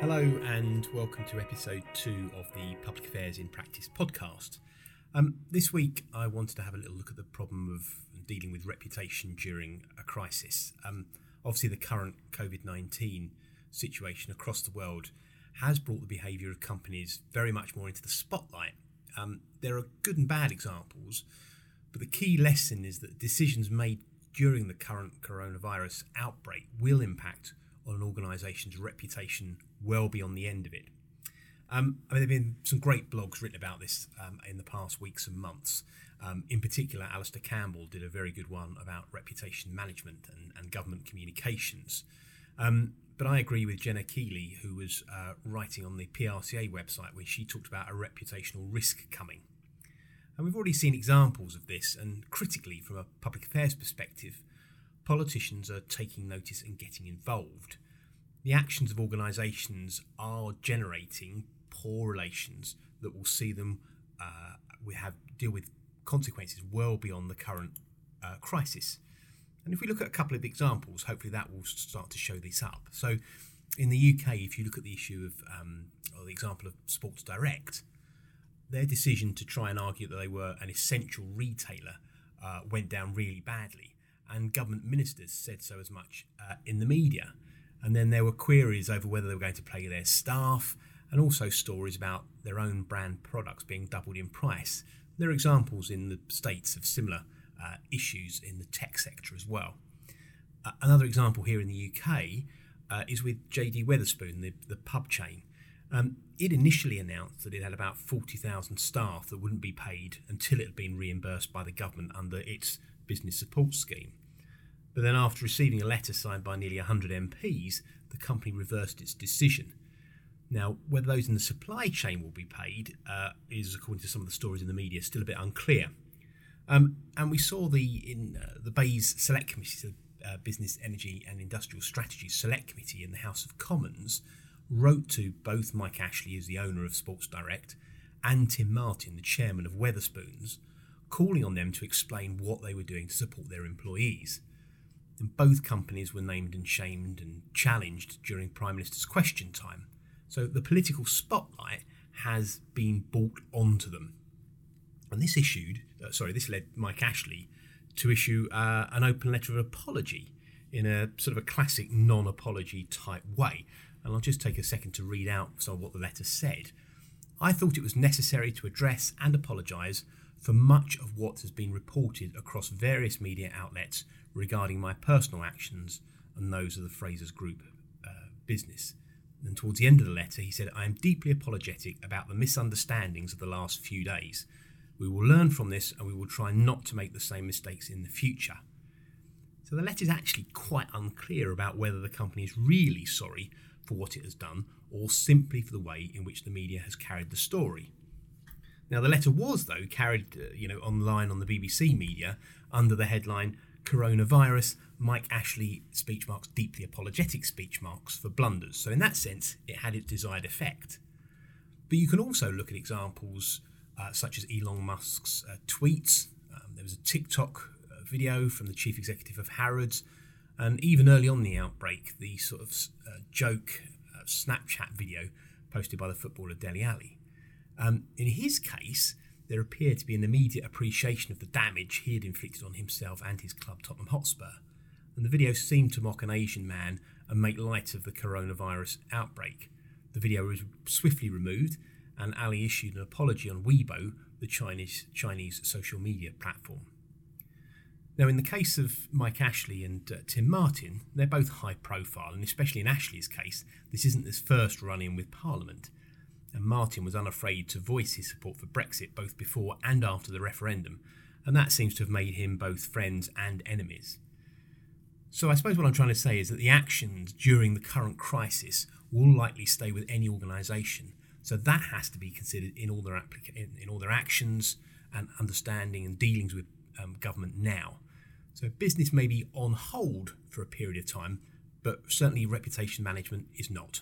Hello, and welcome to episode two of the Public Affairs in Practice podcast. Um, this week, I wanted to have a little look at the problem of dealing with reputation during a crisis. Um, obviously, the current COVID 19 situation across the world has brought the behaviour of companies very much more into the spotlight. Um, there are good and bad examples, but the key lesson is that decisions made during the current coronavirus outbreak will impact on an organisation's reputation well beyond the end of it. Um, I mean, there have been some great blogs written about this um, in the past weeks and months. Um, in particular, Alastair Campbell did a very good one about reputation management and, and government communications. Um, but I agree with Jenna Keeley, who was uh, writing on the PRCA website when she talked about a reputational risk coming. And we've already seen examples of this, and critically, from a public affairs perspective, politicians are taking notice and getting involved. The actions of organisations are generating poor relations that will see them uh, we have deal with consequences well beyond the current uh, crisis. And if we look at a couple of examples, hopefully that will start to show this up. So, in the UK, if you look at the issue of, um, or the example of Sports Direct, their decision to try and argue that they were an essential retailer uh, went down really badly and government ministers said so as much uh, in the media. And then there were queries over whether they were going to pay their staff, and also stories about their own brand products being doubled in price. There are examples in the States of similar uh, issues in the tech sector as well. Uh, another example here in the UK uh, is with JD Wetherspoon, the, the pub chain. Um, it initially announced that it had about 40,000 staff that wouldn't be paid until it had been reimbursed by the government under its business support scheme. But then, after receiving a letter signed by nearly 100 MPs, the company reversed its decision. Now, whether those in the supply chain will be paid uh, is, according to some of the stories in the media, still a bit unclear. Um, and we saw the in uh, the BEIS Select Committee, the uh, Business, Energy and Industrial Strategy Select Committee in the House of Commons, wrote to both Mike Ashley, as the owner of Sports Direct, and Tim Martin, the chairman of Wetherspoons, calling on them to explain what they were doing to support their employees. And both companies were named and shamed and challenged during Prime Minister's question time. So the political spotlight has been brought onto them. And this issued, uh, sorry, this led Mike Ashley to issue uh, an open letter of apology in a sort of a classic non apology type way. And I'll just take a second to read out some of what the letter said. I thought it was necessary to address and apologise for much of what has been reported across various media outlets regarding my personal actions and those of the Frasers Group uh, business. And towards the end of the letter, he said, I am deeply apologetic about the misunderstandings of the last few days. We will learn from this and we will try not to make the same mistakes in the future. So the letter is actually quite unclear about whether the company is really sorry for what it has done or simply for the way in which the media has carried the story. Now, the letter was, though, carried uh, you know, online on the BBC media under the headline Coronavirus, Mike Ashley speech marks deeply apologetic speech marks for blunders. So, in that sense, it had its desired effect. But you can also look at examples uh, such as Elon Musk's uh, tweets. Um, there was a TikTok uh, video from the chief executive of Harrods, and even early on the outbreak, the sort of uh, joke uh, Snapchat video posted by the footballer Dele Alli. Um, in his case, there appeared to be an immediate appreciation of the damage he had inflicted on himself and his club, Tottenham Hotspur. And the video seemed to mock an Asian man and make light of the coronavirus outbreak. The video was swiftly removed, and Alli issued an apology on Weibo, the Chinese, Chinese social media platform. Now, in the case of Mike Ashley and uh, Tim Martin, they're both high profile, and especially in Ashley's case, this isn't his first run in with Parliament and Martin was unafraid to voice his support for Brexit both before and after the referendum, and that seems to have made him both friends and enemies. So I suppose what I'm trying to say is that the actions during the current crisis will likely stay with any organisation, so that has to be considered in all their applica- in, all their actions and understanding and dealings with um, government now. So business may be on hold for a period of time, but certainly reputation management is not.